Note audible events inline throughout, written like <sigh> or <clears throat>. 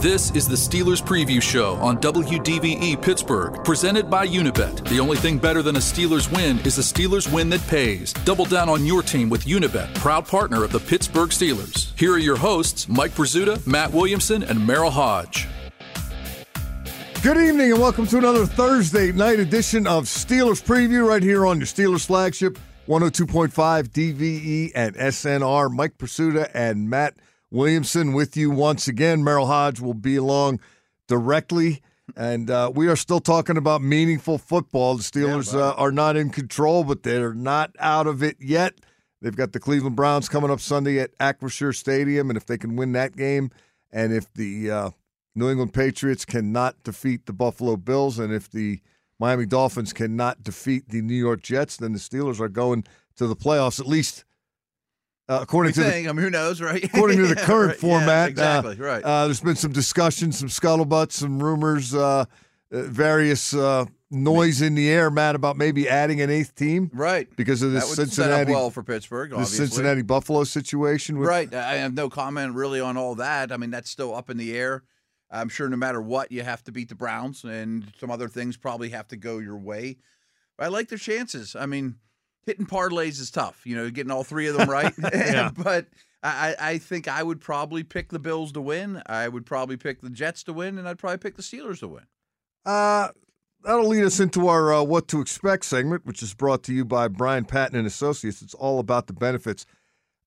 This is the Steelers Preview Show on WDVE Pittsburgh, presented by Unibet. The only thing better than a Steelers win is a Steelers win that pays. Double down on your team with Unibet, proud partner of the Pittsburgh Steelers. Here are your hosts, Mike Prisuta, Matt Williamson, and Merril Hoge. Good evening and welcome to another Thursday night edition of Steelers Preview right here on your Steelers flagship 102.5 DVE and SNR. Mike Prisuta and Matt Williamson with you once again. Merril Hoge will be along directly. And uh, we are still talking about meaningful football. The Steelers yeah, uh, are not in control, but they're not out of it yet. They've got the Cleveland Browns coming up Sunday at Acrisure Stadium, and if they can win that game, and if the uh, New England Patriots cannot defeat the Buffalo Bills, and if the Miami Dolphins cannot defeat the New York Jets, then the Steelers are going to the playoffs. At least uh, according to the, I mean, who knows, right? <laughs> according to the current right, format, yeah, exactly, uh, right. Uh, there's been some discussion, some scuttlebutt, some rumors, uh, uh, various uh, noise in the air, Matt, about maybe adding an eighth team, right? Because of would Cincinnati, well for Pittsburgh, obviously. the Cincinnati Buffalo situation, with, right? I have no comment really on all that. I mean, that's still up in the air. I'm sure no matter what, you have to beat the Browns, and some other things probably have to go your way. But I like their chances. I mean hitting parlays is tough, you know, getting all three of them right. <laughs> <laughs> but I, I think I would probably pick the Bills to win. I would probably pick the Jets to win, and I'd probably pick the Steelers to win. Uh, that'll lead us into our uh, What to Expect segment, which is brought to you by Brian Patton and Associates. It's all about the benefits.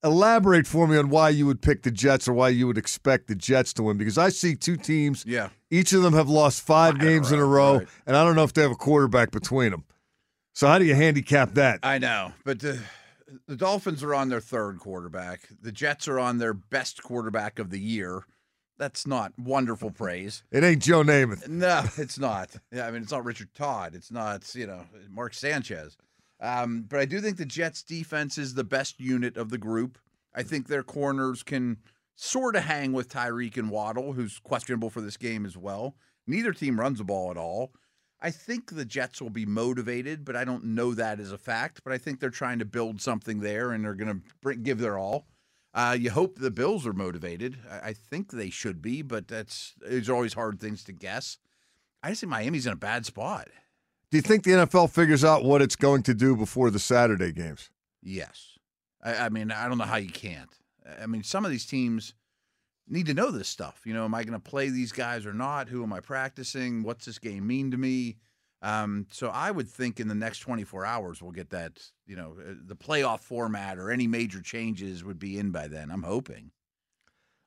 Elaborate for me on why you would pick the Jets or why you would expect the Jets to win, because I see two teams. Yeah. Each of them have lost five games in a row, right. and I don't know if they have a quarterback between them. So how do you handicap that? I know, but the, the Dolphins are on their third quarterback. The Jets are on their best quarterback of the year. That's not wonderful <laughs> praise. It ain't Joe Namath. No, <laughs> it's not. Yeah, I mean, it's not Richard Todd. It's not you know Mark Sanchez. Um, but I do think the Jets' defense is the best unit of the group. I think their corners can sort of hang with Tyreek and Waddle, who's questionable for this game as well. Neither team runs the ball at all. I think the Jets will be motivated, but I don't know that as a fact. But I think they're trying to build something there, and they're going to give their all. Uh, you hope the Bills are motivated. I, I think they should be, but that's these are always hard things to guess. I just think Miami's in a bad spot. Do you think the NFL figures out what it's going to do before the Saturday games? Yes. I, I mean, I don't know how you can't. I mean, some of these teams need to know this stuff. You know, am I going to play these guys or not? Who am I practicing? What's this game mean to me? Um, so I would think in the next 24 hours we'll get that. You know, uh, the playoff format or any major changes would be in by then. I'm hoping.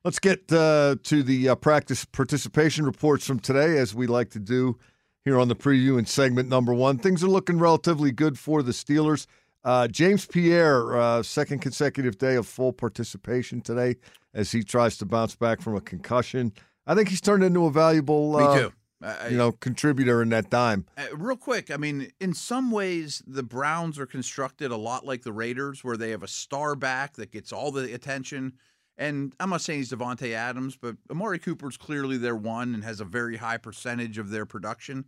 Let's get uh, to the uh, practice participation reports from today, as we like to do here on the preview in segment number one. Things are looking relatively good for the Steelers. Uh, James Pierre, uh, second consecutive day of full participation today as he tries to bounce back from a concussion. I think he's turned into a valuable, Me too. Uh, you know, contributor in that dime. Uh, real quick, I mean, in some ways, the Browns are constructed a lot like the Raiders, where they have a star back that gets all the attention. And I'm not saying he's Davante Adams, but Amari Cooper's clearly their one and has a very high percentage of their production.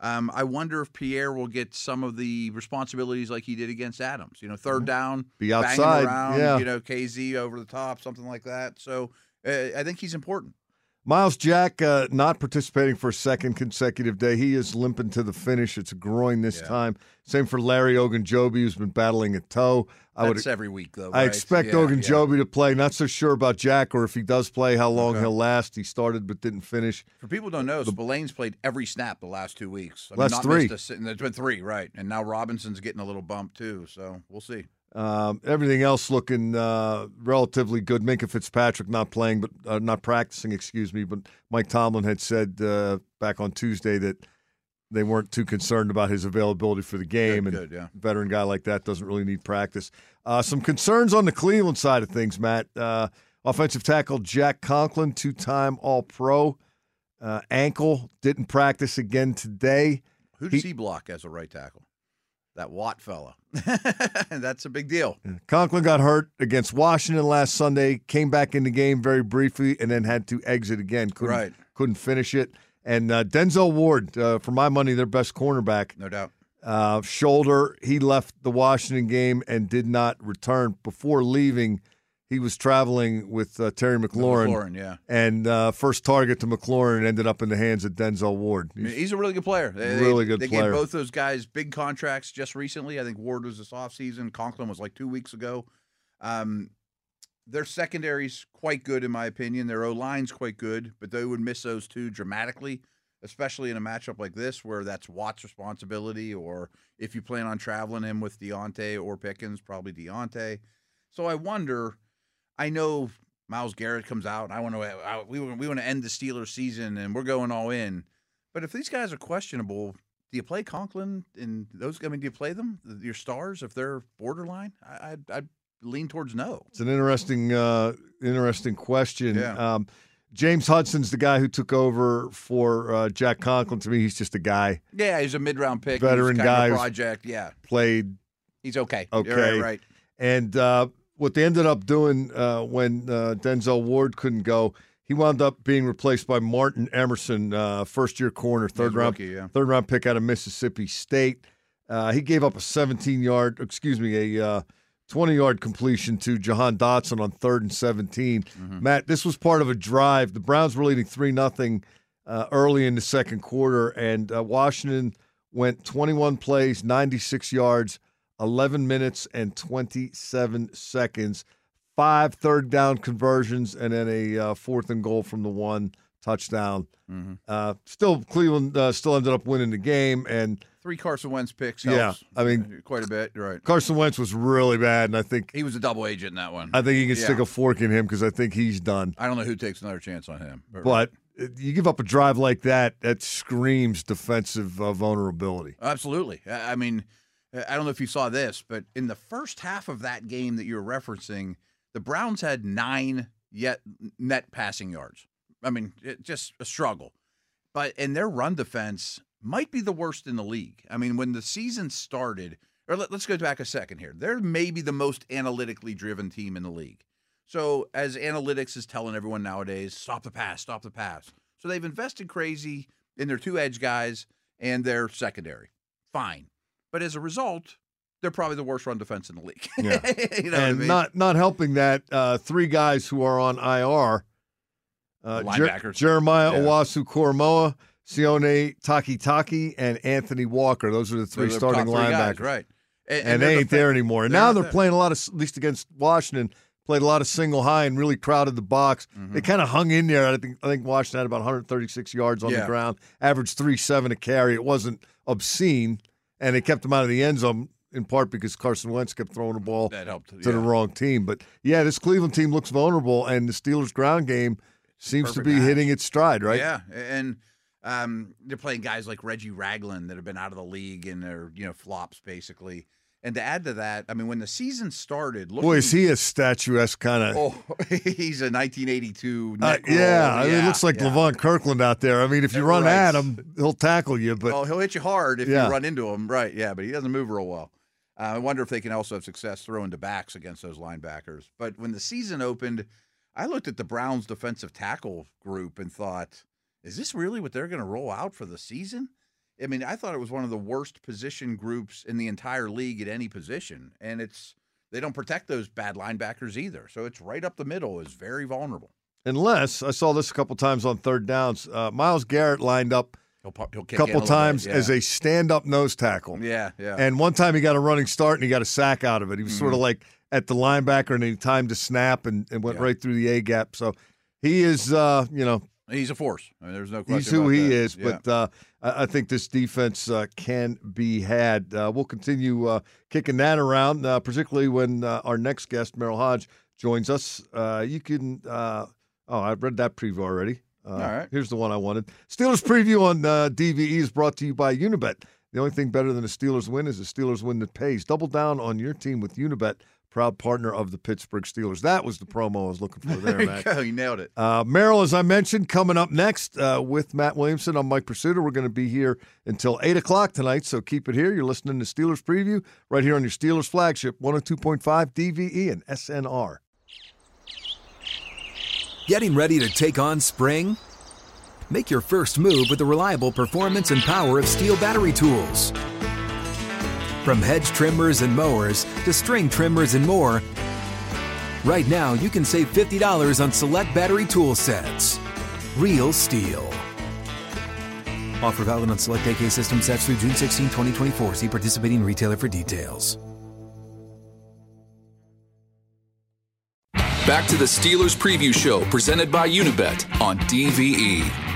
Um, I wonder if Pierre will get some of the responsibilities like he did against Adams. You know, third mm-hmm. down, be outside, around, yeah. You know, KZ over the top, something like that. So uh, I think he's important. Myles Jack uh, not participating for a second consecutive day. He is limping to the finish. It's a groin this Yeah. time. Same for Larry Ogunjobi, who's been battling a toe. I would That's every week, though. I right? expect Yeah, Ogunjobi to play. Not so sure about Jack or if he does play, how long Okay. he'll last. He started but didn't finish. For people who don't know, the, Spillane's played every snap the last two weeks. I Last not three. a There's been three, right? And now Robinson's getting a little bump too. So we'll see. Um, everything else looking uh, relatively good. Minkah Fitzpatrick not playing, but uh, not practicing. Excuse me. But Mike Tomlin had said uh, back on Tuesday that they weren't too concerned about his availability for the game, Good, and good, yeah. veteran guy like that doesn't really need practice. Uh, some concerns on the Cleveland side of things, Matt. Uh, offensive tackle Jack Conklin, two-time All-Pro, uh, ankle didn't practice again today. Who does He- he, block as a right tackle? That Watt fella. <laughs> That's a big deal. Conklin got hurt against Washington last Sunday, came back in the game very briefly, and then had to exit again. Couldn't, Right. couldn't finish it. And uh, Denzel Ward, uh, for my money, their best cornerback, No doubt. uh, shoulder. He left the Washington game and did not return. Before leaving, he was traveling with uh, Terry McLaurin, McLaurin, yeah. and uh, first target to McLaurin ended up in the hands of Denzel Ward. I mean, he's a really good player. They, they- Really good they player. gave both those guys big contracts just recently. I think Ward was this offseason. Conklin was like two weeks ago. Um, their secondary's quite good, in my opinion. Their O line's quite good, but they would miss those two dramatically, especially in a matchup like this where that's Watt's responsibility, or if you plan on traveling him with Diontae or Pickens, probably Diontae. So I wonder. I know Myles Garrett comes out. I want to. I, we want- we want to end the Steelers season, and we're going all in. But if these guys are questionable, do you play Conklin and those? I mean, do you play them, your stars, if they're borderline? I, I'd, I'd lean towards no. It's an interesting, uh, interesting question. Yeah. Um, James Hudson's the guy who took over for uh, Jack Conklin. To me, he's just a guy Yeah, he's a mid-round pick, Veteran guy of a who's- project. Yeah, played he's okay. Okay. right, right. And uh, what they ended up doing uh, when uh, Denzel Ward couldn't go, he wound up being replaced by Martin Emerson, uh, first year corner, third He's round, rookie, yeah. third round pick out of Mississippi State. Uh, he gave up a 17 yard, excuse me, a uh, 20 yard completion to Jahan Dotson on third and 17. Mm-hmm. Matt, this was part of a drive. The Browns were leading 3 nothing uh, early in the second quarter, and uh, Washington went 21 plays, 96 yards, 11 minutes and 27 seconds, five third down conversions, and then a uh, fourth and goal from the one touchdown. Mm-hmm. Uh, still, Cleveland uh, still ended up winning the game, and Three Carson Wentz picks. Yeah, I mean- quite a bit. Right. Carson Wentz was really bad, and I think He was a double agent in that one. I think you can stick a fork in him because I think he's done. I don't know who takes another chance on him. But uh, you give up a drive like that, that screams defensive uh, vulnerability. Absolutely. I mean, Uh, I don't know if you saw this, but in the first half of that game that you're referencing, the Browns had nine yet net passing yards. I mean, it, just a struggle. But and their run defense might be the worst in the league. I mean, when the season started, or let, us go back a second here. They're maybe the most analytically driven team in the league. So as analytics is telling everyone nowadays, stop the pass, stop the pass. So they've invested crazy in their two edge guys and their secondary. Fine. But as a result, they're probably the worst run defense in the league. <laughs> Yeah. you know what I and mean? not not helping that, uh, three guys who are on IR, uh, The Jer- Jeremiah Yeah. Owusu-Koramoah, Sione Takitaki, and Anthony Walker. Those are the three starting three linebackers. guys, right? And, they're they ain't fa- there anymore. And they're now they're playing a lot of, at least against Washington, played a lot of single high and really crowded the box. Mm-hmm. They kind of hung in there. I think I think Washington had about 136 yards on the ground, averaged three seven a carry. It wasn't obscene, and it kept them out of the end zone in part because Carson Wentz kept throwing the ball That helped. to yeah. the wrong team. But yeah, this Cleveland team looks vulnerable, and the Steelers' ground game seems to be match. hitting its stride. Right? Yeah, and um, they're playing guys like Reggie Ragland that have been out of the league and they're you know flops basically. And to add to that, I mean, when the season started, looking, Boy, is he a statuesque kind of. Oh, <laughs> he's a 1982. Uh, yeah, I mean, it looks like yeah. Levon Kirkland out there. I mean, if you run right. at him, he'll tackle you. But oh, he'll hit you hard if Yeah. you run into him. Right. Yeah, but he doesn't move real well. Uh, I wonder if they can also have success throwing to backs against those linebackers. But when the season opened, I looked at the Browns defensive tackle group and thought, is this really what they're going to roll out for the season? I mean, I thought it was one of the worst position groups in the entire league at any position. And it's they don't protect those bad linebackers either. So it's right up the middle is very vulnerable. unless I saw this a couple times on third downs. Uh, Myles Garrett lined up He'll, he'll a couple bit, times yeah. as a stand-up nose tackle. yeah, yeah. And one time he got a running start and he got a sack out of it. He was sort of like at the linebacker and he timed to snap and, and went Mm-hmm. Yeah. right through the A gap. So he is, uh, you know, he's a force. I mean, there's no question. he's who he that. is. Yeah. But uh, I, think this defense uh, can be had. Uh, we'll continue uh, kicking that around, uh, particularly when uh, our next guest, Merril Hoge, joins us. Uh, you can. Uh, oh, I've read that preview already. Uh, All right. Here's the one I wanted. Steelers preview on uh, DVE is brought to you by Unibet. The only thing better than a Steelers win is a Steelers win that pays. Double down on your team with Unibet, proud partner of the Pittsburgh Steelers. That was the promo I was looking for there, there Matt. you go. You nailed it. Uh, Merril, as I mentioned, coming up next uh, with Matt Williamson. I'm Mike Prisuta. We're going to be here until 8 o'clock tonight, so keep it here. You're listening to Steelers Preview right here on your Steelers flagship, 102.5 DVE and SNR. Getting ready to take on spring? Make your first move with the reliable performance and power of STIHL battery tools. From hedge trimmers and mowers to string trimmers and more, right now you can save $50 on select battery tool sets. Real STIHL. Offer valid on select AK system sets through June 16, 2024. See participating retailer for details. Back to the Steelers preview show presented by Unibet on. DVE.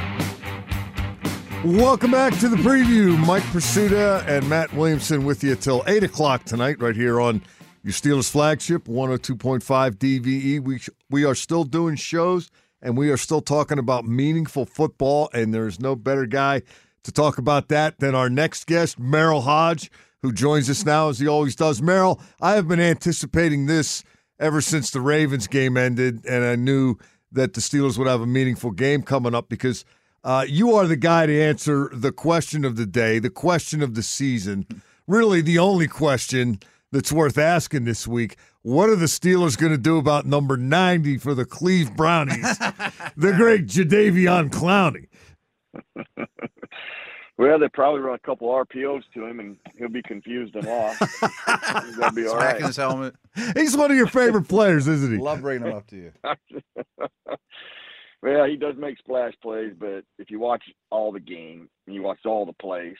Welcome back to the preview. Mike Prisuta and Matt Williamson with you till 8 o'clock tonight, right here on your Steelers flagship, 102.5 DVE. We, we are still doing shows and we are still talking about meaningful football, and there's no better guy to talk about that than our next guest, Merril Hoge, who joins us now as he always does. Merril, I have been anticipating this ever since the Ravens game ended, and I knew that the Steelers would have a meaningful game coming up because uh, you are the guy to answer the question of the day, the question of the season, really the only question that's worth asking this week. What are the Steelers going to do about number 90 for the Cleve Brownies? <laughs> the great Jadeveon Clowney. <laughs> Well, they probably run a couple RPOs to him, and he'll be confused and lost. He's gonna be <laughs> all Smacking right. his helmet. He's one of your favorite players, isn't he? Love bringing him up to you. Well, he does make splash plays, but if you watch all the game and you watch all the plays,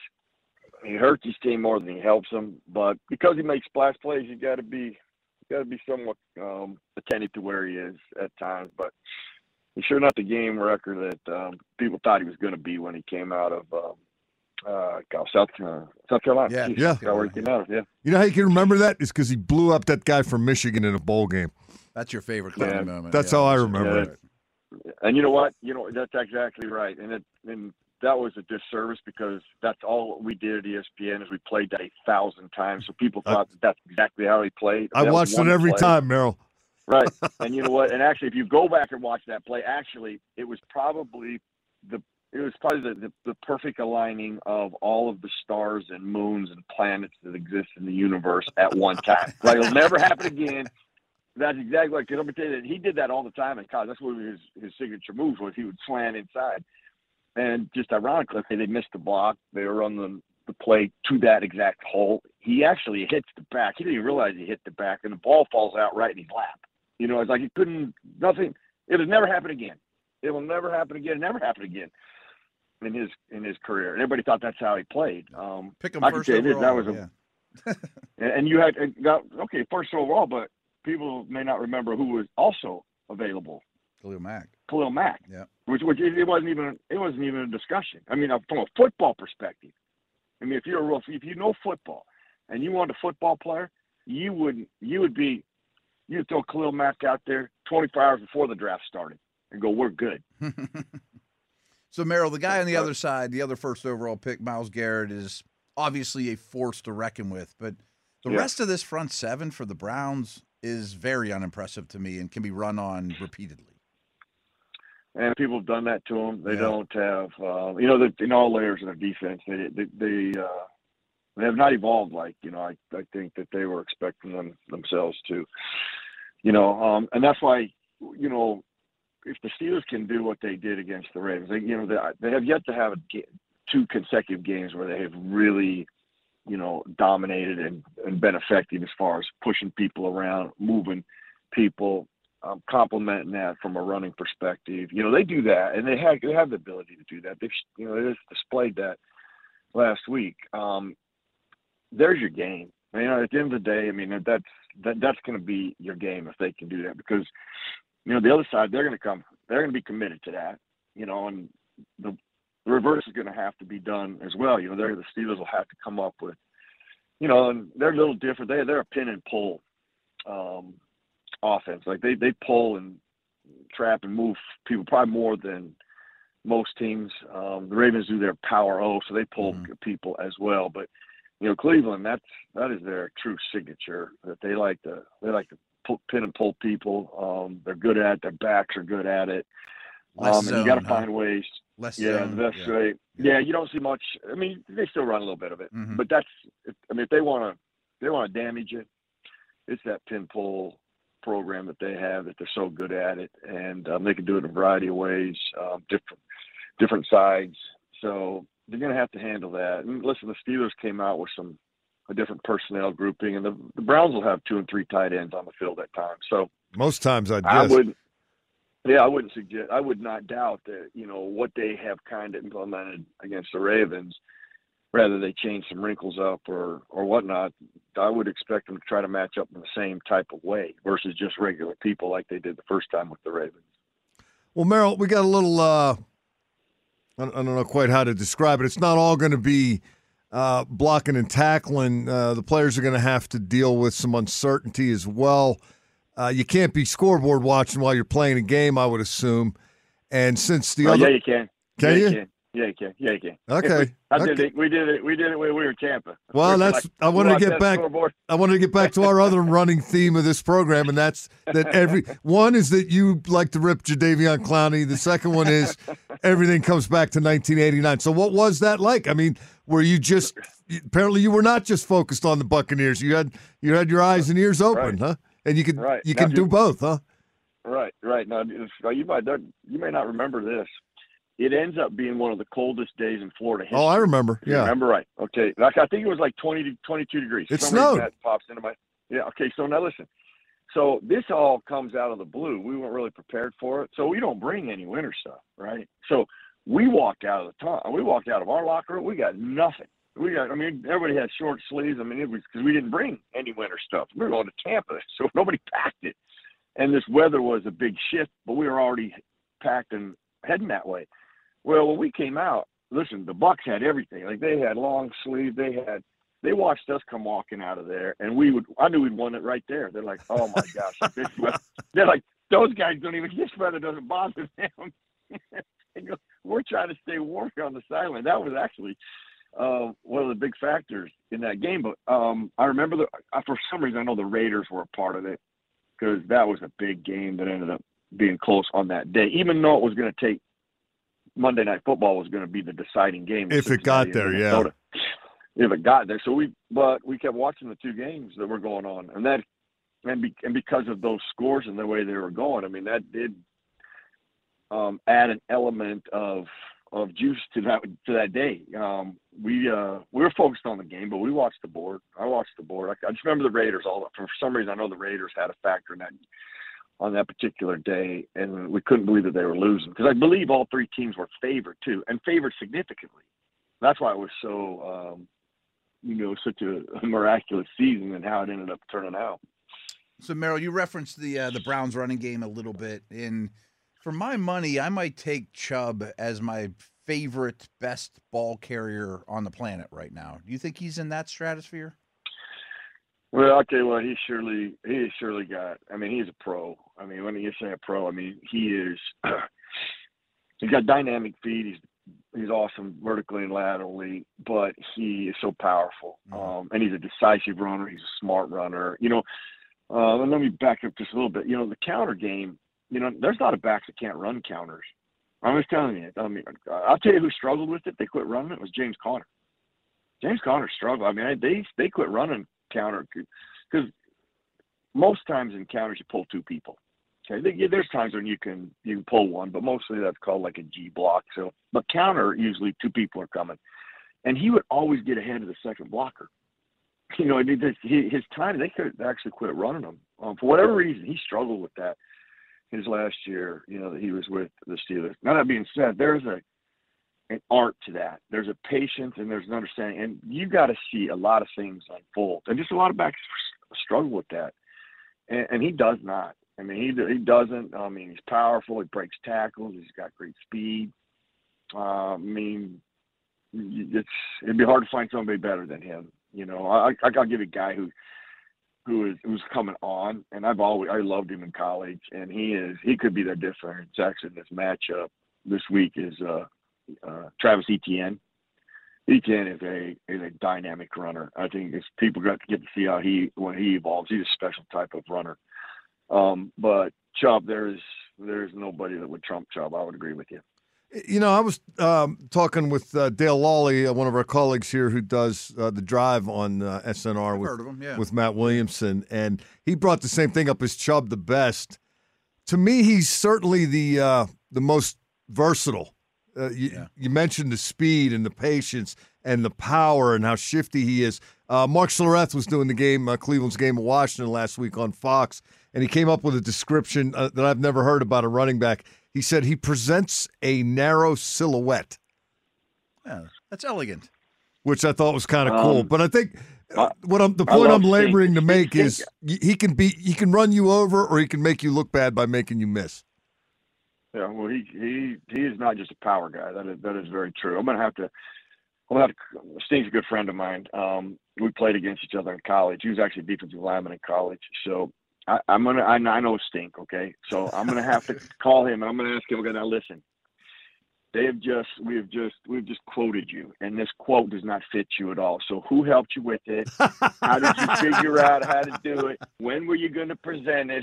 he hurts his team more than he helps them. But because he makes splash plays, you got to be got to be somewhat um, attentive to where he is at times. But he's sure not the game wrecker that um, people thought he was going to be when he came out of um, uh, South uh, South Carolina. Yeah. Jeez, Yeah. forgot where he came out of. Yeah. You know how you can remember that? It's because he blew up that guy from Michigan in a bowl game. That's your favorite Yeah. moment. That's Yeah, how I that's- remember it. And you know what? You know that's exactly right. And it and that was a disservice because that's all we did at ESPN is we played that a thousand times. So people thought that that's exactly how he played. I That watched it every play. time, Merril. Right. <laughs> and you know what? And actually, if you go back and watch that play, actually, it was probably the it was probably the, the, the perfect aligning of all of the stars and moons and planets that exist in the universe at one time. like it'll never happen again. That's exactly like let me tell you that he did that all the time in college. That's what his his signature move was. He would slant inside, and just ironically, they missed the block. They were on the the play to that exact hole. He actually hits the back. He didn't even realize he hit the back, and the ball falls out right in his lap. You know, it's like he couldn't. Nothing. It'll never happen again. It will never happen again. Never happen again in his in his career. And everybody thought that's how he played. Um, Pick him I first this, that was a- yeah. <laughs> and, you had got okay first overall, but people may not remember who was also available. Khalil Mack. Khalil Mack. Yeah. Which which it it wasn't even it wasn't even a discussion. I mean, uh, from a football perspective. I mean, if you're a real if you know football and you want a football player, you would you would be you'd throw Khalil Mack out there 24 hours before the draft started and go, we're good. <laughs> So Merril, the guy on the other side, the other first overall pick, Myles Garrett, is obviously a force to reckon with. But the Yeah. rest of this front seven for the Browns is very unimpressive to me and can be run on repeatedly. and people have done that to them. They Yeah. don't have, uh, you know, the, in all layers of their defense, they they they, uh, they have not evolved like you know I I think that they were expecting them themselves to, you know, um, and that's why you know if the Steelers can do what they did against the Ravens, they you know they, they have yet to have a, two consecutive games where they have really. You know, dominated and, and been effective as far as pushing people around, moving people, um, complementing that from a running perspective. You know, they do that, and they have they have the ability to do that. They've you know they just displayed that last week. Um, there's your game. You know, at the end of the day, I mean that's that that's going to be your game if they can do that because you know the other side they're going to come they're going to be committed to that. You know, and the, the reverse is going to have to be done as well. You know, they're the Steelers will have to come up with you know, and they're a little different. They they're a pin and pull um, offense. Like they they pull and trap and move people probably more than most teams. Um, the Ravens do their power O, so they pull mm-hmm. people as well. But you know, Cleveland that's that is their true signature. That they like to they like to pull, pin and pull people. Um, they're good at it. Their backs are good at it. Um, and you got to find ways. Less yeah, zone. that's yeah. right. Yeah, you don't see much. I mean, they still run a little bit of it, Mhm. but that's. I mean, if they want to, they want to damage it. It's that pin pull program that they have that they're so good at it, and um, they can do it in a variety of ways, um, different different sides. So they're going to have to handle that. And listen, the Steelers came out with some a different personnel grouping, and the, the Browns will have two and three tight ends on the field at times. So Most times I'd I guess. Yeah, I wouldn't suggest. I would not doubt that you know what they have kind of implemented against the Ravens. Rather they change some wrinkles up or or whatnot, I would expect them to try to match up in the same type of way versus just regular people like they did the first time with the Ravens. Well, Merril, we got a little. Uh, I don't I don't know quite how to describe it. It's not all going to be uh, blocking and tackling. Uh, the players are going to have to deal with some uncertainty as well. Uh, you can't be scoreboard watching while you're playing a game, I would assume. And since the Oh, other, yeah, you can. Can yeah, you? can. Yeah, you can. Yeah, you can. Okay, I did it. We did it. We did it when we were in Tampa. Well, that's- I wanted to get back- scoreboard. I wanted to get back to our other <laughs> running theme of this program, and that's that every one is that you like to rip Jadeveon Clowney. The second one is everything comes back to 1989. So, what was that like? I mean, were you just apparently you were not just focused on the Buccaneers. You had you had your eyes and ears open, Right. huh? And you could Right. you Now, can do both, huh? Right, right. Now, you might you may not remember this. It ends up being one of the coldest days in Florida history. Oh, I remember. Yeah. remember right. Okay. Like I think it was like 20 to 22 degrees. It snowed. That pops into my. Yeah. Okay. So now listen. So this all comes out of the blue. We weren't really prepared for it. So we don't bring any winter stuff, right? So we walked out of the top. We walked out of our locker room. We got nothing. We got. I mean, everybody had short sleeves. I mean, it was because we didn't bring any winter stuff. We were going to Tampa, <laughs> so nobody packed it. And this weather was a big shift, but we were already packed and heading that way. Well, when we came out, listen, the Bucks had everything. Like they had long sleeve, they had they watched us come walking out of there and we would I knew we'd won it right there. They're like, Oh my gosh, this <laughs> they're like, those guys don't even <laughs> this weather doesn't bother them. Go, We're trying to stay warm on the sideline. That was actually uh, one of the big factors in that game. But um, I remember the I, for some reason I know the Raiders were a part of it because that was a big game that ended up being close on that day, even though it was going to take Monday Night Football was going to be the deciding game. If it got there, yeah. If it got there, so we, but we kept watching the two games that were going on, and that, and be, and because of those scores and the way they were going, I mean, that did um, add an element of of juice to that to that day. Um, we uh, we were focused on the game, but we watched the board. I watched the board. I, I just remember the Raiders. All for some reason, I know the Raiders had a factor in that on that particular day, and we couldn't believe that they were losing because I believe all three teams were favored too, and favored significantly. That's why it was so, um, you know, such a, a miraculous season and how it ended up turning out. So, Merril, you referenced the uh, the Browns running game a little bit, and for my money, I might take Chubb as my favorite, best ball carrier on the planet right now. Do you think he's in that stratosphere? Well, I'll tell you what, he surely he surely got. I mean, he's a pro. I mean, when you say a pro, I mean he is. <clears throat> he's got dynamic feet. He's he's awesome vertically and laterally, but he is so powerful. Mhm. Um, and he's a decisive runner. He's a smart runner. You know, uh, and let me back up just a little bit. You know, the counter game. You know, there's a lot of backs that can't run counters. I'm just telling you. I mean, I'll tell you who struggled with it. They quit running it was James Conner. James Conner struggled. I mean, they they quit running counter because most times in counters you pull two people. Okay, There- there's times when you can you can pull one, but mostly that's called like a G block. So, but counter usually two people are coming, and he would always get ahead of the second blocker. You know, his time they could actually quit running him um, for whatever reason. He struggled with that. His last year, you know, that he was with the Steelers. Now that being said, there's a an art to that. There's a patience and there's an understanding, and you got to see a lot of things unfold. And just a lot of backs struggle with that, and, and he does not. I mean, he he doesn't. I mean, he's powerful. He breaks tackles. He's got great speed. Uh, I mean, it's it'd be hard to find somebody better than him. You know, I I will give a guy who who is who's coming on, and I've always I loved him in college, and he is he could be the difference actually in this matchup this week is uh, uh, Travis Etienne. Etienne is a is a dynamic runner. I think it's people got to get to see how he when he evolves. He's a special type of runner. Um, but Chubb, there's there's nobody that would trump Chubb. I would agree with you. You know, I was um, talking with uh, Dale Lolley, uh, one of our colleagues here who does uh, the drive on uh, SNR with, him, yeah. with Matt Williamson, and he brought the same thing up as Chubb the best. To me, he's certainly the uh, the most versatile. Uh, you, yeah. you, mentioned the speed and the patience and the power and how shifty he is. Mark Schlereth was doing the game, Cleveland's game of Washington last week on Fox, and he came up with a description that I've never heard about a running back he said he presents a narrow silhouette. Yeah, that's elegant. Which I thought was kind of um, cool. But I think uh, what I'm the point I'm laboring Stink. to make Stink. is he can be he can run you over or he can make you look bad by making you miss. Yeah, well, he he he is not just a power guy. That is that is very true. I'm gonna have to. I'm gonna have to. Stink's a good friend of mine. Um, we played against each other in college. He was actually a defensive lineman in college, so I, am gonna. I, I, know stink. Okay, so I'm gonna have to <laughs> call him and I'm gonna ask him. Okay, now listen. They have just. We have just. We've just quoted you, and this quote does not fit you at all. So who helped you with it? How did you figure out how to do it? When were you going to present it?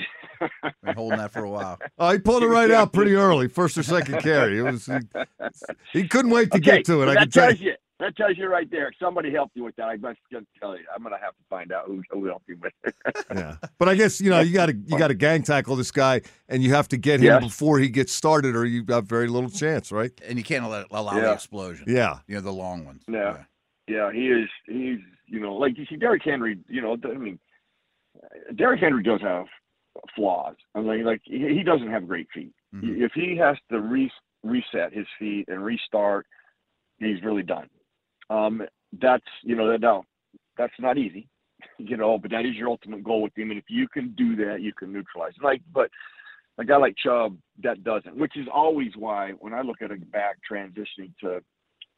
Been holding that for a while. <laughs> Oh, he pulled it right out pretty <laughs> early, first or second carry. It was. He, he couldn't wait to okay, get to it. I can tell you that tells you right there. Somebody helped you with that. I must tell you. I'm gonna have to find out who, who helped you with it. <laughs> yeah, but I guess you know you got to you got to gang tackle this guy, and you have to get him yes. before he gets started, or you have got very little chance, right? And you can't allow, allow yeah. the explosion. Yeah, you know the long ones. Yeah. yeah, yeah. He is. He's you know like you see Derrick Henry. You know, I mean, Derrick Henry does have flaws. I mean, like he doesn't have great feet. Mm-hmm. If he has to re- reset his feet and restart, he's really done. Um, that's you know that that's not easy, <laughs> you know, but that is your ultimate goal with him. And if you can do that, you can neutralize. Like, but a guy like Chubb that doesn't, which is always why when I look at a back transitioning to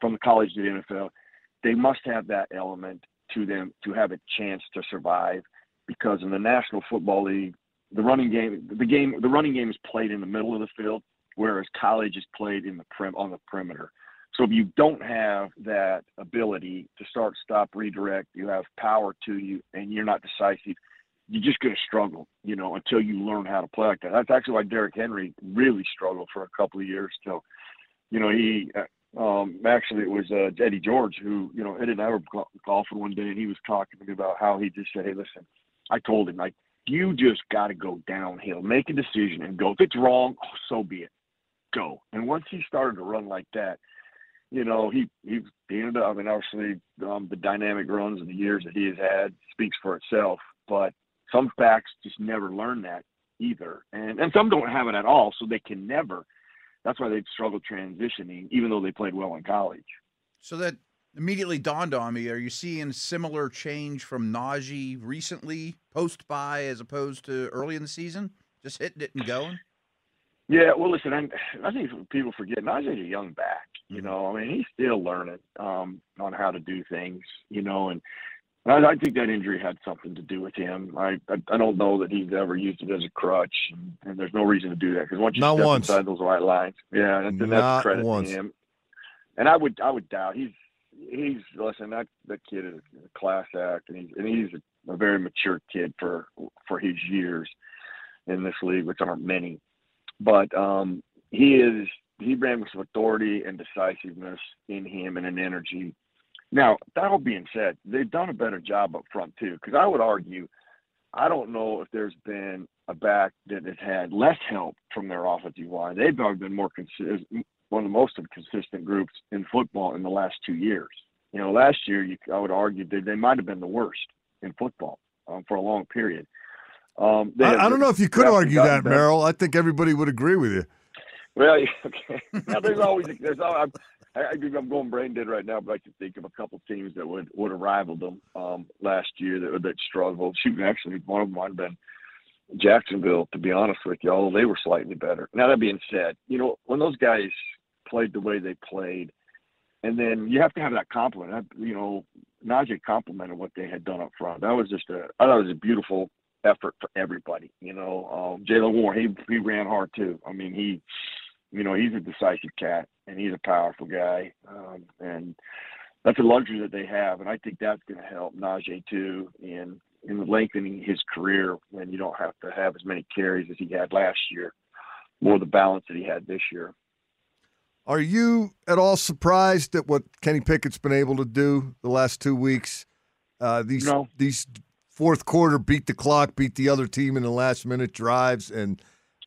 from the college to the NFL, they must have that element to them to have a chance to survive. Because in the National Football League, the running game, the game, the running game is played in the middle of the field, whereas college is played in the prim on the perimeter. So if you don't have that ability to start, stop, redirect, you have power to you, and you're not decisive, you're just going to struggle, you know, until you learn how to play like that. That's actually why Derrick Henry really struggled for a couple of years till, you know, he um, actually it was uh, Eddie George who, you know, Eddie and I were golfing one day, and he was talking to me about how he just said, "Hey, listen," I told him like, "You just got to go downhill, make a decision, and go. If it's wrong, oh, so be it, go." And once he started to run like that you know, he he, he ended up. I mean, obviously, um, the dynamic runs and the years that he has had speaks for itself. But some backs just never learn that either, and and some don't have it at all, so they can never. That's why they've struggled transitioning, even though they played well in college. So that immediately dawned on me. Are you seeing similar change from Najee recently, post by, as opposed to early in the season? Just hitting it and going. Yeah, well, listen, I, I think people forget Najee's a young back. You mm-hmm. know, I mean, he's still learning um, on how to do things. You know, and I, I think that injury had something to do with him. I, I I don't know that he's ever used it as a crutch, and, and there's no reason to do that because once you Not step once. inside those white lines, yeah, and, and that's credit once. to him. And I would I would doubt he's he's listen that that kid is a class act, and he's and he's a, a very mature kid for for his years in this league, which aren't many but um, he is he brings some authority and decisiveness in him and an energy. Now, that all being said, they've done a better job up front too, because I would argue, I don't know if there's been a back that has had less help from their offensive line. They've probably been more consistent, one of the most consistent groups in football in the last two years. You know, last year you, I would argue that they might have been the worst in football um, for a long period. Um, I, I, don't know if you could argue that. Merril. I think everybody would agree with you. Well, <laughs> okay. now, there's always there's always, I, I, I'm going brain dead right now, but I can think of a couple teams that would would have rivaled them um, last year that that struggled. Shoot, actually, one of them might have been Jacksonville. To be honest with you, although they were slightly better. Now that being said, you know when those guys played the way they played, and then you have to have that compliment. You know, Najee complimented what they had done up front. That was just a I thought it was a beautiful effort for everybody. You know, um, Jaylen Warren he he ran hard too. I mean he you know, he's a decisive cat and he's a powerful guy. Um, and that's a luxury that they have. And I think that's going to help Najee too in, in lengthening his career when you don't have to have as many carries as he had last year, more the balance that he had this year. Are you at all surprised at what Kenny Pickett's been able to do the last two weeks? Uh, these no. these fourth quarter beat the clock, beat the other team in the last minute drives, and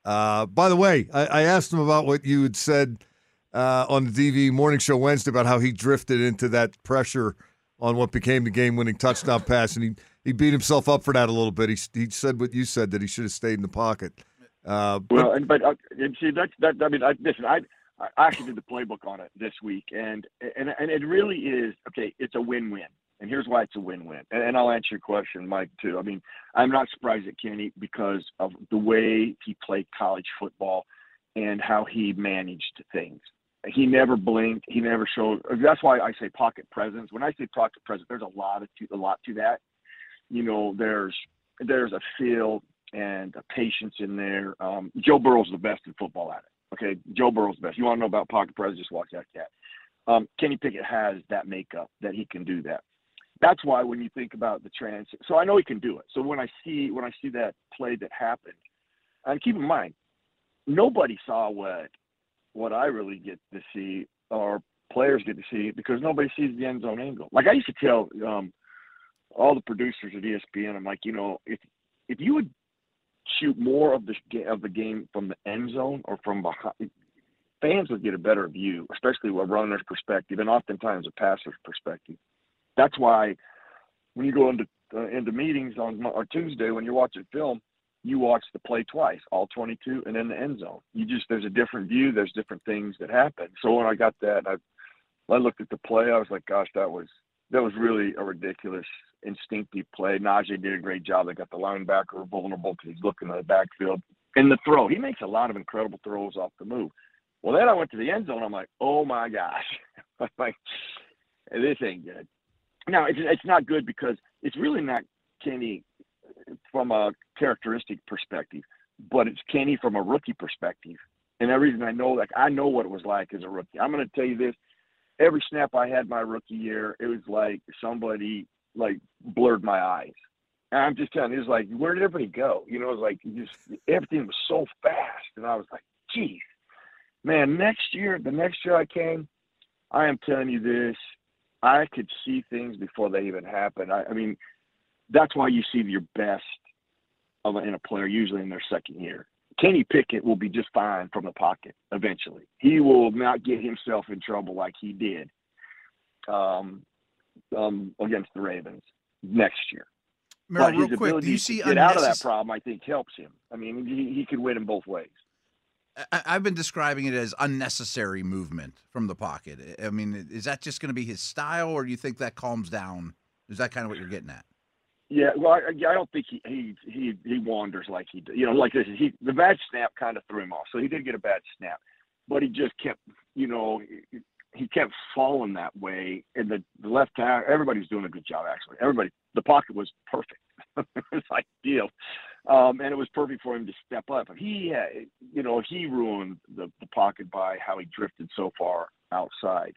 uh, by the way, I, I, asked him about what you had said uh, on the DV Morning Show Wednesday about how he drifted into that pressure on what became the game-winning touchdown <laughs> pass, and he, he beat himself up for that a little bit. He, he said what you said that he should have stayed in the pocket. Uh, but, well, and, but uh, and see that's that. I mean, I, listen, I I actually did the playbook on it this week, and and and it really is okay. It's a win-win. And here's why it's a win-win. And, and, I'll answer your question, Mike, too. I mean, I'm not surprised at Kenny because of the way he played college football and how he managed things. He never blinked. He never showed. That's why I say pocket presence. When I say pocket presence, there's a lot of to, a lot to that. You know, there's there's a feel and a patience in there. Um, Joe Burrow's the best in football at it. Okay, Joe Burrow's the best. You want to know about pocket presence? Just watch that cat. Um, Kenny Pickett has that makeup that he can do that that's why when you think about the trans, so I know he can do it. So when I see when I see that play that happened, and keep in mind, nobody saw what what I really get to see or players get to see because nobody sees the end zone angle. Like I used to tell um, all the producers at ESPN, I'm like, you know, if if you would shoot more of the of the game from the end zone or from behind, fans would get a better view, especially a runner's perspective and oftentimes a passer's perspective that's why when you go into uh, into meetings on or Tuesday when you're watching film, you watch the play twice, all 22, and then the end zone. You just there's a different view. There's different things that happen. So when I got that, I I looked at the play. I was like, gosh, that was that was really a ridiculous instinctive play. Najee did a great job. They got the linebacker vulnerable because he's looking at the backfield. And the throw, he makes a lot of incredible throws off the move. Well, then I went to the end zone. I'm like, oh my gosh, <laughs> like this ain't good. Now it's it's not good because it's really not Kenny from a characteristic perspective, but it's Kenny from a rookie perspective. And the reason I know, like I know what it was like as a rookie. I'm going to tell you this: every snap I had my rookie year, it was like somebody like blurred my eyes. And I'm just telling you, it was like, where did everybody go? You know, it was like just everything was so fast, and I was like, geez, man. Next year, the next year I came, I am telling you this, I could see things before they even happen. I, I mean, that's why you see your best of a, in a player usually in their second year. Kenny Pickett will be just fine from the pocket eventually. He will not get himself in trouble like he did um, um, against the Ravens next year. Merril, but his real quick, do you see to get out of that problem? I think helps him. I mean, he, he could win in both ways. I've been describing it as unnecessary movement from the pocket. I mean, is that just going to be his style, or do you think that calms down? Is that kind of what you're getting at? Yeah, well, I, I don't think he, he he he wanders like he. You know, like this. He the bad snap kind of threw him off, so he did get a bad snap, but he just kept, you know, he kept falling that way. And the, the left tackle, everybody's doing a good job actually. Everybody, the pocket was perfect. <laughs> it's ideal. Um, and it was perfect for him to step up. He, uh, you know, he ruined the, the pocket by how he drifted so far outside.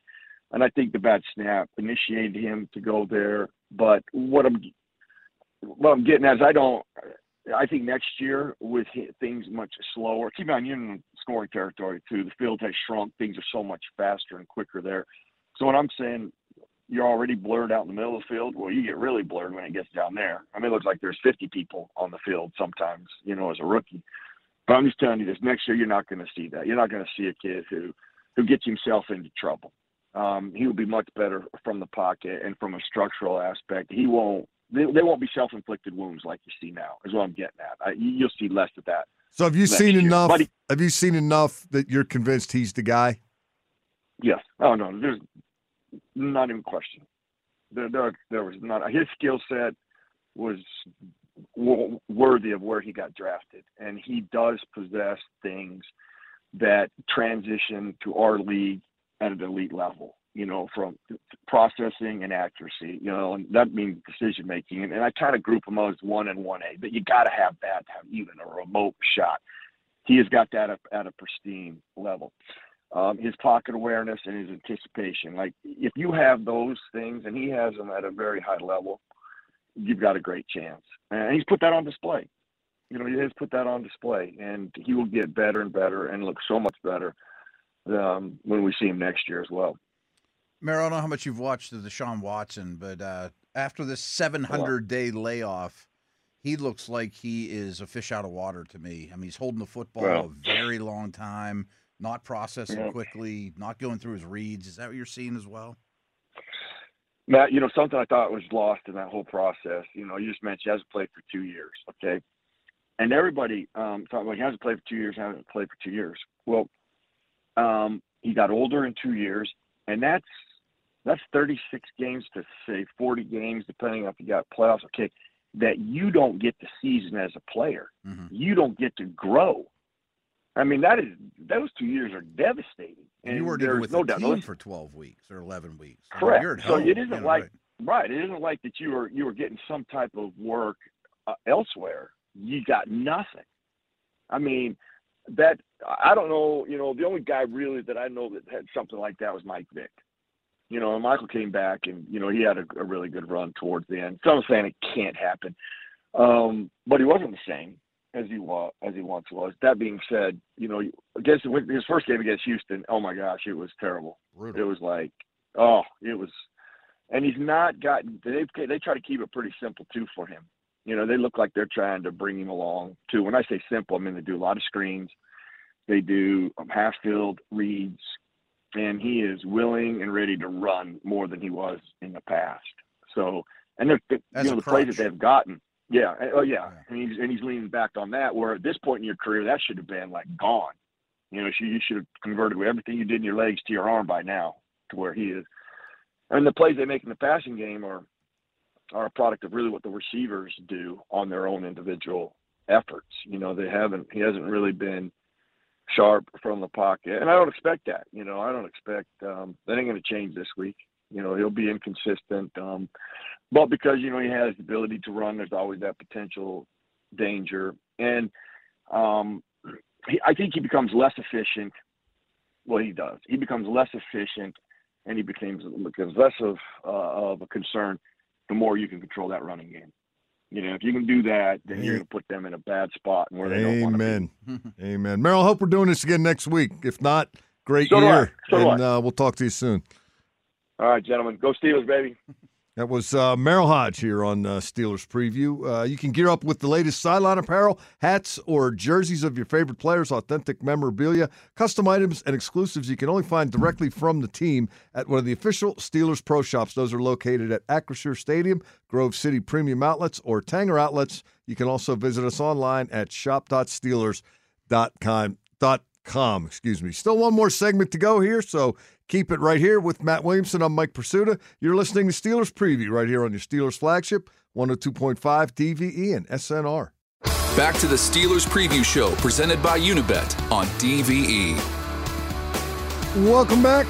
And I think the bad snap initiated him to go there. But what I'm, what I'm getting at is I don't, I think next year with things much slower, keep on you're in scoring territory too. The field has shrunk. Things are so much faster and quicker there. So what I'm saying, you're already blurred out in the middle of the field. Well, you get really blurred when it gets down there. I mean, it looks like there's 50 people on the field sometimes, you know, as a rookie. But I'm just telling you this: next year, you're not going to see that. You're not going to see a kid who who gets himself into trouble. Um, he will be much better from the pocket and from a structural aspect. He won't they, they won't be self-inflicted wounds like you see now. Is what I'm getting at. I, you'll see less of that. So have you seen year. enough? He, have you seen enough that you're convinced he's the guy? Yes. Oh no, there's not even question. There, there, there was not his skill set was w- worthy of where he got drafted, and he does possess things that transition to our league at an elite level. You know, from processing and accuracy. You know, and that means decision making. And, and I kind of group them as one and one A. But you got to have that to have even a remote shot. He has got that at, at a pristine level um, his pocket awareness and his anticipation. Like if you have those things, and he has them at a very high level, you've got a great chance. And he's put that on display. You know, he has put that on display, and he will get better and better and look so much better um, when we see him next year as well. Merril, I don't know how much you've watched of Deshaun Watson, but uh, after this 700 day layoff, he looks like he is a fish out of water to me. I mean, he's holding the football well, a very long time not processing yeah. quickly, not going through his reads. Is that what you're seeing as well? Matt, you know, something I thought was lost in that whole process. You know, you just mentioned he hasn't played for two years, okay? And everybody um, thought, well, he hasn't played for two years, hasn't played for two years. Well, um, he got older in two years, and that's that's 36 games to say 40 games, depending on if you got playoffs. Okay, that you don't get the season as a player. Mm-hmm. You don't get to grow. I mean, that is those two years are devastating. And you weren't even with no the doubt. team for twelve weeks or eleven weeks. Correct. I mean, so it isn't like right. right. It isn't like that you were you were getting some type of work uh, elsewhere. You got nothing. I mean, that I don't know. You know, the only guy really that I know that had something like that was Mike Vick. You know, and Michael came back and you know he had a, a really good run towards the end. So I'm saying it can't happen, um, but he wasn't the same as he was as he once was. That being said, you know, against his first game against Houston, oh my gosh, it was terrible. Brutal. It was like, oh, it was, and he's not gotten. They they try to keep it pretty simple too for him. You know, they look like they're trying to bring him along too. When I say simple, I mean they do a lot of screens. They do um, half field reads, and he is willing and ready to run more than he was in the past. So, and they're, you know the plays that they've gotten yeah. Oh, yeah. And he's and he's leaning back on that. Where at this point in your career, that should have been like gone. You know, you should have converted everything you did in your legs to your arm by now, to where he is. And the plays they make in the passing game are are a product of really what the receivers do on their own individual efforts. You know, they haven't. He hasn't really been sharp from the pocket, and I don't expect that. You know, I don't expect um, that ain't going to change this week. You know, he'll be inconsistent. Um, but because you know he has the ability to run, there's always that potential danger, and um, he, I think he becomes less efficient. Well, he does. He becomes less efficient, and he becomes becomes less of uh, of a concern the more you can control that running game. You know, if you can do that, then you're going to put them in a bad spot where they don't want to Amen. <laughs> Amen. Merril, hope we're doing this again next week. If not, great so year. So and uh, we'll talk to you soon. All right, gentlemen. Go Steelers, baby. <laughs> That was uh, Merril Hoge here on uh, Steelers Preview. Uh, you can gear up with the latest sideline apparel, hats, or jerseys of your favorite players, authentic memorabilia, custom items, and exclusives you can only find directly from the team at one of the official Steelers Pro Shops. Those are located at Acrisure Stadium, Grove City Premium Outlets, or Tanger Outlets. You can also visit us online at shop.steelers.com. Com, excuse me. Still one more segment to go here, so keep it right here with Matt Williamson. I'm Mike Prisuta. You're listening to Steelers Preview right here on your Steelers flagship, 102.5 DVE and SNR. Back to the Steelers Preview Show, presented by Unibet on DVE. Welcome back.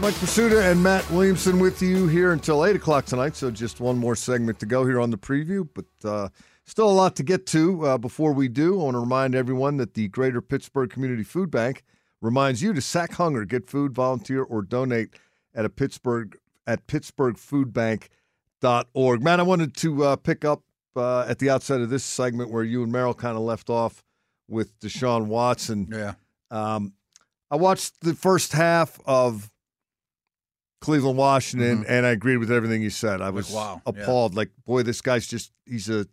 Mike Prisuta and Matt Williamson with you here until 8 o'clock tonight, so just one more segment to go here on the preview, but uh, Still a lot to get to uh, before we do. I want to remind everyone that the Greater Pittsburgh Community Food Bank reminds you to sack hunger, get food, volunteer, or donate at a Pittsburgh at pittsburghfoodbank.org. Man, I wanted to uh, pick up uh, at the outset of this segment where you and Merril kind of left off with Deshaun Watson. Yeah. Um, I watched the first half of Cleveland, Washington, mm-hmm. and I agreed with everything you said. I was like, wow. appalled. Yeah. Like, boy, this guy's just, he's a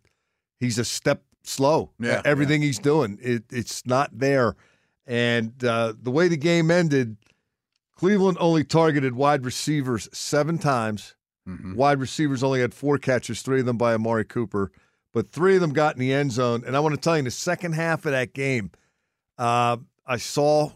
he's a step slow. Yeah, everything yeah. he's doing, it, it's not there. And uh, the way the game ended, Cleveland only targeted wide receivers seven times. Mm-hmm. Wide receivers only had four catches, three of them by Amari Cooper, but three of them got in the end zone. And I want to tell you, in the second half of that game, uh, I saw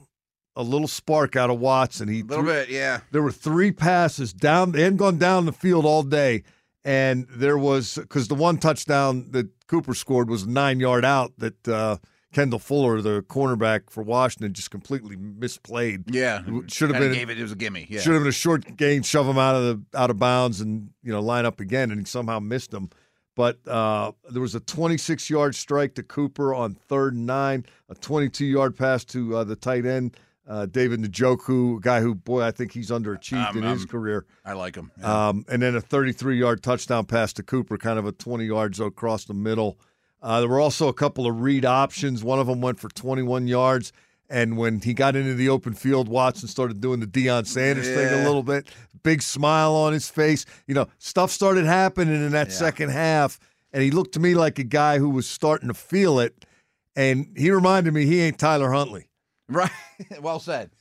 a little spark out of Watson. He a little threw, bit, yeah. There were three passes down. They hadn't gone down the field all day, and there was because the one touchdown that Cooper scored was nine yard out that. Uh, Kendall Fuller, the cornerback for Washington, just completely misplayed. Yeah, should have been gave it. It was a gimme. Yeah, should have been a short gain, shove him out of the out of bounds, and you know line up again, and he somehow missed him. But uh, there was a 26 yard strike to Cooper on third and nine, a 22 yard pass to uh, the tight end. Uh, David Njoku, a guy who, boy, I think he's underachieved um, in his um, career. I like him. Yeah. Um, and then a 33 yard touchdown pass to Cooper, kind of a 20 yards across the middle. Uh, there were also a couple of read options. One of them went for 21 yards. And when he got into the open field, Watson started doing the Deion Sanders yeah. thing a little bit. Big smile on his face. You know, stuff started happening in that yeah. second half. And he looked to me like a guy who was starting to feel it. And he reminded me he ain't Tyler Huntley. Right. <laughs> well said.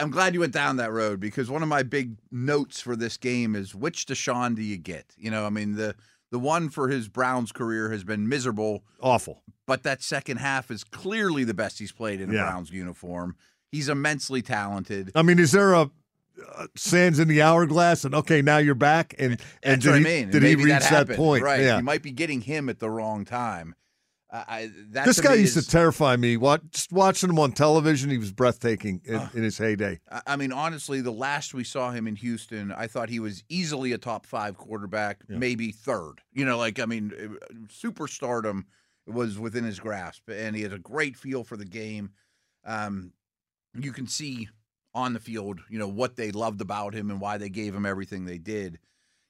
I'm glad you went down that road because one of my big notes for this game is which Deshaun do you get? You know, I mean, the the one for his Browns career has been miserable, awful. But that second half is clearly the best he's played in a yeah. Browns uniform. He's immensely talented. I mean, is there a uh, sands in the hourglass and okay, now you're back and and That's did he, I mean. did he reach that, that, point? Right. Yeah. You might be getting him at the wrong time. I, this guy used is, to terrify me. What, just watching him on television, he was breathtaking in, uh, in, his heyday. I mean, honestly, the last we saw him in Houston, I thought he was easily a top five quarterback, yeah. maybe third. You know, like I mean, superstardom was within his grasp, and he had a great feel for the game. Um, you can see on the field, you know, what they loved about him and why they gave him everything they did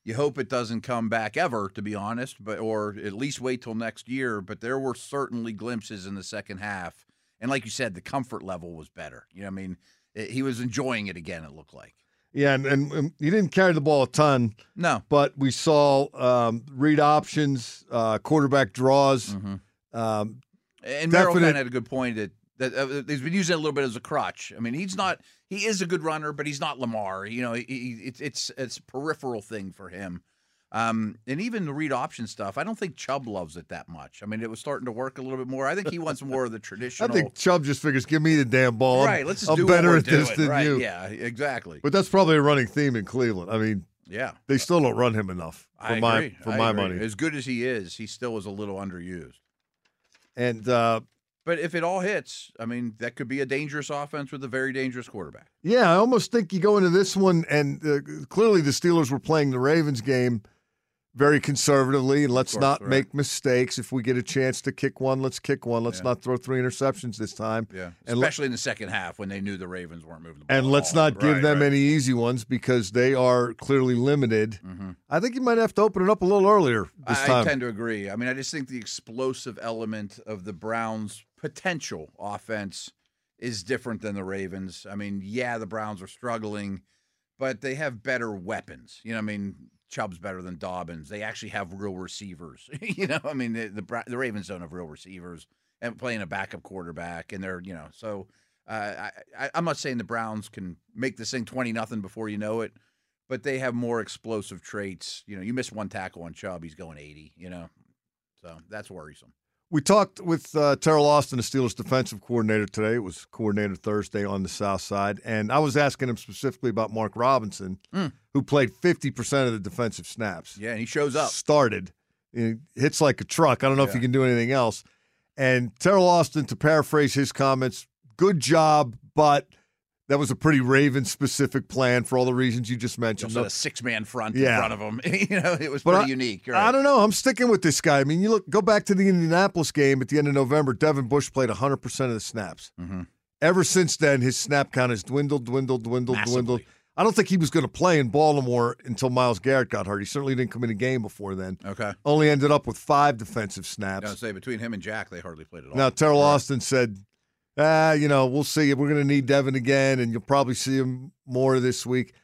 you hope it doesn't come back ever, to be honest, but or at least wait till next year. But there were certainly glimpses in the second half, and like you said, the comfort level was better. You know, I mean, it, he was enjoying it again. It looked like. Yeah, and, and, and, he didn't carry the ball a ton. No, but we saw um, read options, uh, quarterback draws. Mm-hmm. Um, and Merril had a good point that that uh, he's been using it a little bit as a crutch. I mean, he's not he is a good runner, but he's not Lamar. You know, he, he, it's it's it's a peripheral thing for him. Um, and even the read option stuff, I don't think Chubb loves it that much. I mean, it was starting to work a little bit more. I think he wants more of the traditional. <laughs> I think Chubb just figures, give me the damn ball. Right, let's just I'm do better at this than right. you. Yeah, exactly. But that's probably a running theme in Cleveland. I mean, yeah, they still don't run him enough for I my agree. for I my agree. money. As good as he is, he still is a little underused. And uh, but if it all hits, I mean, that could be a dangerous offense with a very dangerous quarterback. Yeah, I almost think you go into this one, and uh, clearly the Steelers were playing the Ravens game very conservatively, and let's course, not right. make mistakes. If we get a chance to kick one, let's kick one. Let's yeah. not throw three interceptions this time. Yeah, and especially le- in the second half when they knew the Ravens weren't moving the ball. And let's not give right, them right. any easy ones because they are clearly limited. Mm-hmm. I think you might have to open it up a little earlier this I, time. I tend to agree. I mean, I just think the explosive element of the Browns' potential offense is different than the Ravens. I mean, yeah, the Browns are struggling, but they have better weapons. You know, I mean, Chubb's better than Dobbins. They actually have real receivers. <laughs> you know, I mean, the, the, the Ravens don't have real receivers and playing a backup quarterback, and they're you know so. Uh, I, I'm not saying the Browns can make this thing twenty nothing before you know it, but they have more explosive traits. You know, you miss one tackle on Chubb, he's going eighty. You know, so that's worrisome. We talked with uh, Teryl Austin, the Steelers defensive coordinator today. It was coordinator Thursday on the South Side, and I was asking him specifically about Mark Robinson, mm. who played fifty percent of the defensive snaps. Yeah, and he shows up. Started, hits like a truck. I don't know yeah. if he can do anything else. And Teryl Austin, to paraphrase his comments, good job, but that was a pretty Raven specific plan for all the reasons you just mentioned. No, a six man front yeah. in front of him. <laughs> you know, it was but pretty I, unique. Right? I don't know. I'm sticking with this guy. I mean, you look go back to the Indianapolis game at the end of November. Devin Bush played 100 percent of the snaps. Mm-hmm. Ever since then, his snap count has dwindled, dwindled, dwindled, Massively. dwindled. I don't think he was going to play in Baltimore until Myles Garrett got hurt. He certainly didn't come in a game before then. Okay. Only ended up with five defensive snaps. I was say between him and Jack, they hardly played at all. Now Teryl. Austin said ah, you know, we'll see. We're going to need Devin again, and you'll probably see him more this week.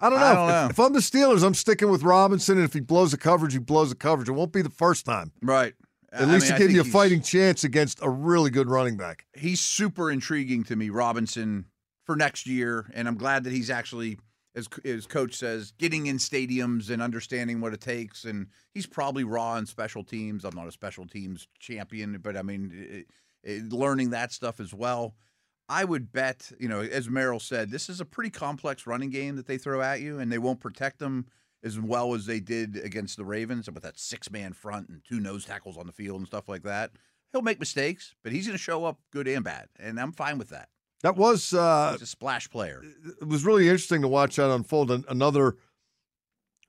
I don't know. I don't know. If, if, I'm the Steelers, I'm sticking with Robinson, and if he blows a coverage, he blows a coverage. It won't be the first time. Right. At least mean, it gives you a fighting chance against a really good running back. He's super intriguing to me, Robinson, for next year, and I'm glad that he's actually as his coach says, getting in stadiums and understanding what it takes. And he's probably raw in special teams. I'm not a special teams champion, but I mean, it, learning that stuff as well. I would bet, you know, as Merril said, this is a pretty complex running game that they throw at you, and they won't protect them as well as they did against the Ravens with that six man front and two nose tackles on the field and stuff like that. He'll make mistakes, but he's going to show up good and bad, and I'm fine with that. That was uh, he's a splash player. It was really interesting to watch that unfold. Another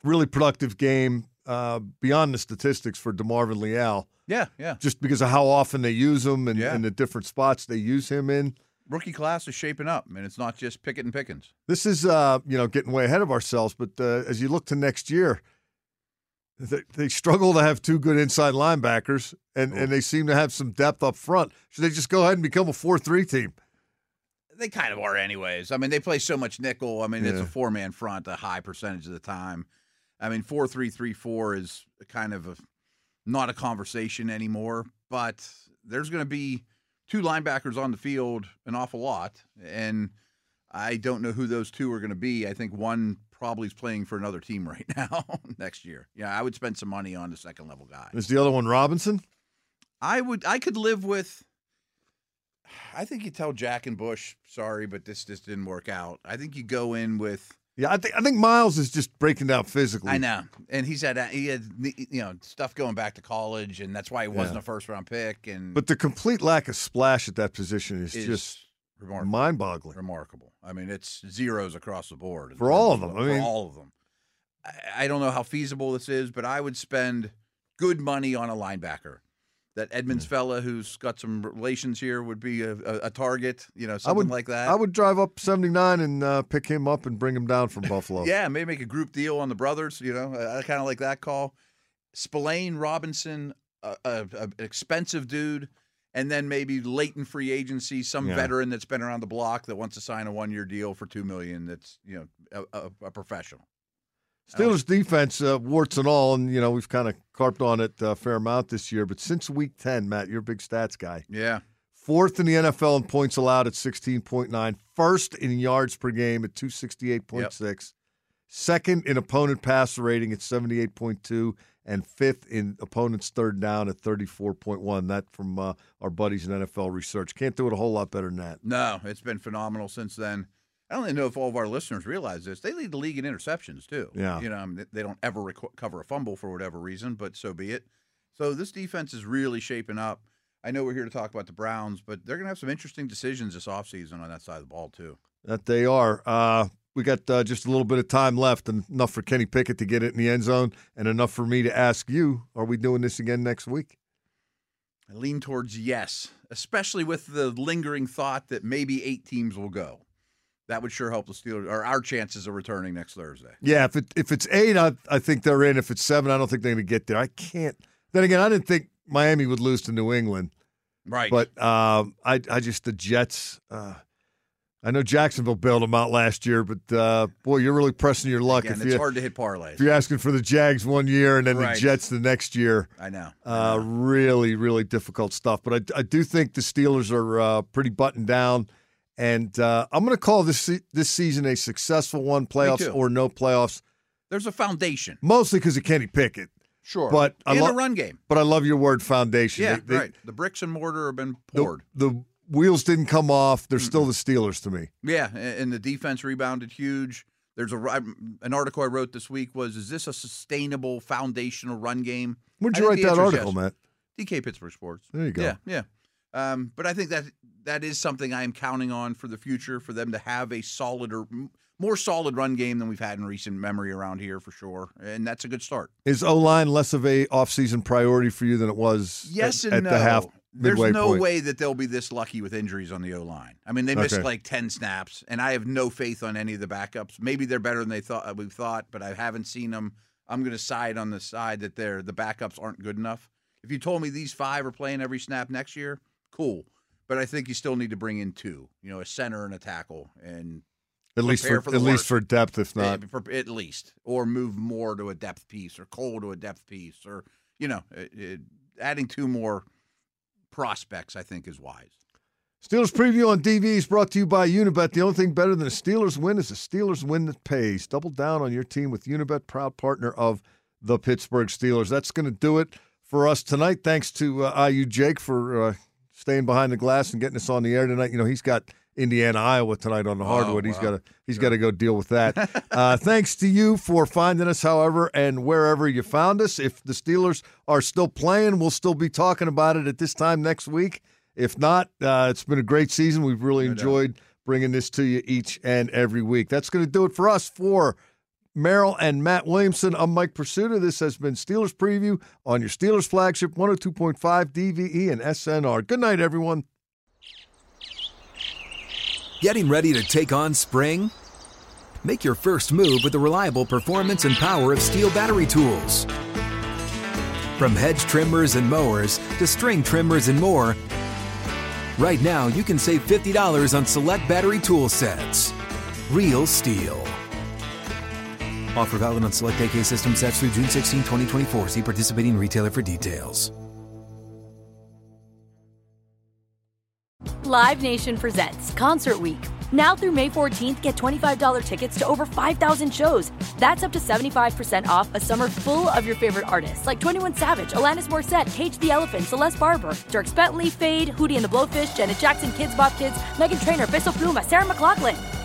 really productive game uh, beyond the statistics for DeMarvin Leal. Yeah, yeah. Just because of how often they use him and, yeah. and the different spots they use him in rookie class is shaping up, and it's not just Pickett and Pickens. This is, uh, you know, getting way ahead of ourselves. But uh, as you look to next year, they, they, struggle to have two good inside linebackers, and, and they seem to have some depth up front. Should they just go ahead and become a four-three team? They kind of are, anyways. I mean, they play so much nickel. I mean, yeah. it's a four-man front a high percentage of the time. I mean, four-three-three-four is kind of a not a conversation anymore. But there's going to be two linebackers on the field an awful lot, and I don't know who those two are going to be. I think one probably is playing for another team <laughs> right now next year. Yeah, I would spend some money on the second level guy. Is the other one Robinson? I would. I could live with. I think you tell Jack and Bush, sorry, but this just didn't work out. I think you go in with yeah, I think I think Myles is just breaking down physically. I know, and he's had he had you know stuff going back to college, and that's why he wasn't yeah. a first round pick. And but the complete lack of splash at that position is, is just mind boggling, remarkable. I mean, it's zeros across the board for all of them. I mean, all of them. I, I don't know how feasible this is, but I would spend good money on a linebacker that Edmunds fella who's got some relations here would be a, a, a target, you know, something would, like that. I would drive up 79 and uh, pick him up and bring him down from Buffalo. <laughs> yeah, maybe make a group deal on the brothers, you know, I, I kind of like that call. Spillane Robinson, an expensive dude, and then maybe latent free agency, some yeah. veteran that's been around the block that wants to sign a one year deal for two million. That's you know a, a professional. Steelers defense, uh, warts and all, and you know we've kind of carped on it a fair amount this year. But since week ten, Matt, you're a big stats guy. Yeah. Fourth in the NFL in points allowed at 16.9. First in yards per game at 268.6. Yep. Second in opponent passer rating at 78.2. And fifth in opponent's third down at 34.1. That from uh, our buddies in NFL research. Can't do it a whole lot better than that. No, it's been phenomenal since then. I don't even know if all of our listeners realize this. They lead the league in interceptions too. Yeah, you know, I mean, they don't ever recover a fumble for whatever reason, but so be it. So this defense is really shaping up. I know we're here to talk about the Browns, but they're going to have some interesting decisions this offseason on that side of the ball too. That they are. Uh, we got uh, just a little bit of time left, and enough for Kenny Pickett to get it in the end zone, and enough for me to ask you: Are we doing this again next week? I lean towards yes, especially with the lingering thought that maybe eight teams will go that would sure help the Steelers or our chances of returning next Thursday. Yeah, if it if it's eight, I, I think they're in. If it's seven, I don't think they're going to get there. I can't. Then again, I didn't think Miami would lose to New England. Right. But um, I I just the Jets. Uh, I know Jacksonville bailed them out last year, but uh, boy, you're really pressing your luck. Again, if it's you, hard to hit parlays. If you're asking for the Jags one year and then right. the Jets the next year, I know. Uh, really, really difficult stuff. But I, I do think the Steelers are uh, pretty buttoned down. And uh, I'm going to call this this season a successful one, playoffs or no playoffs. There's a foundation, mostly because of Kenny Pickett. Sure, but I love run game. But I love your word foundation. Yeah, they, they, right. The bricks and mortar have been poured. The, the wheels didn't come off. They're mm still the Steelers to me. Yeah, and the defense rebounded huge. There's a an article I wrote this week was is this a sustainable foundational run game? Where'd you write that article, yes. Matt? DK Pittsburgh Sports. There you go. Yeah, yeah. Um, but I think that that is something I am counting on for the future for them to have a solid or more solid run game than we've had in recent memory around here for sure, and that's a good start. Is O line less of a offseason priority for you than it was? Yes at, and at no. the half. There's no point. way that they'll be this lucky with injuries on the O line. I mean, they missed okay. like ten snaps, and I have no faith on any of the backups. Maybe they're better than they thought we thought, but I haven't seen them. I'm going to side on the side that they're the backups aren't good enough. If you told me these five are playing every snap next year, cool but I think you still need to bring in two, you know, a center and a tackle, and at least for, for at least for depth, if not for, at least, or move more to a depth piece, or Cole to a depth piece, or you know, it, it, adding two more prospects, I think, is wise. Steelers preview on DV is brought to you by Unibet. The only thing better than a Steelers win is a Steelers win that pays. Double down on your team with Unibet, proud partner of the Pittsburgh Steelers. That's going to do it for us tonight. Thanks to uh, IU Jake for uh, staying behind the glass and getting us on the air tonight. You know, he's got Indiana, Iowa tonight on the hardwood. Oh, wow. He's got to he's sure. got to go deal with that. <laughs> uh, thanks to you for finding us, however, and wherever you found us. If the Steelers are still playing, we'll still be talking about it at this time next week. If not, uh, it's been a great season. We've really no enjoyed doubt. bringing this to you each and every week. That's going to do it for us for Merril and Matt Williamson. I'm Mike Prisuta. This has been Steelers Preview on your Steelers flagship 102.5 DVE and SNR. Good night, everyone. Getting ready to take on spring? Make your first move with the reliable performance and power of STIHL battery tools. From hedge trimmers and mowers to string trimmers and more, right now you can save $50 on select battery tool sets. Real STIHL. Offer valid on select AK system sets through June 16, 2024. See participating retailer for details. Live Nation presents Concert Week. Now through May 14th, get $25 tickets to over 5,000 shows. That's up to 75% off a summer full of your favorite artists like 21 Savage, Alanis Morissette, Cage the Elephant, Celeste Barber, Dierks Bentley, Feid, Hootie and the Blowfish, Janet Jackson, Kidz Bop Kids, Meghan Trainor, Peso Pluma, Sarah McLachlan.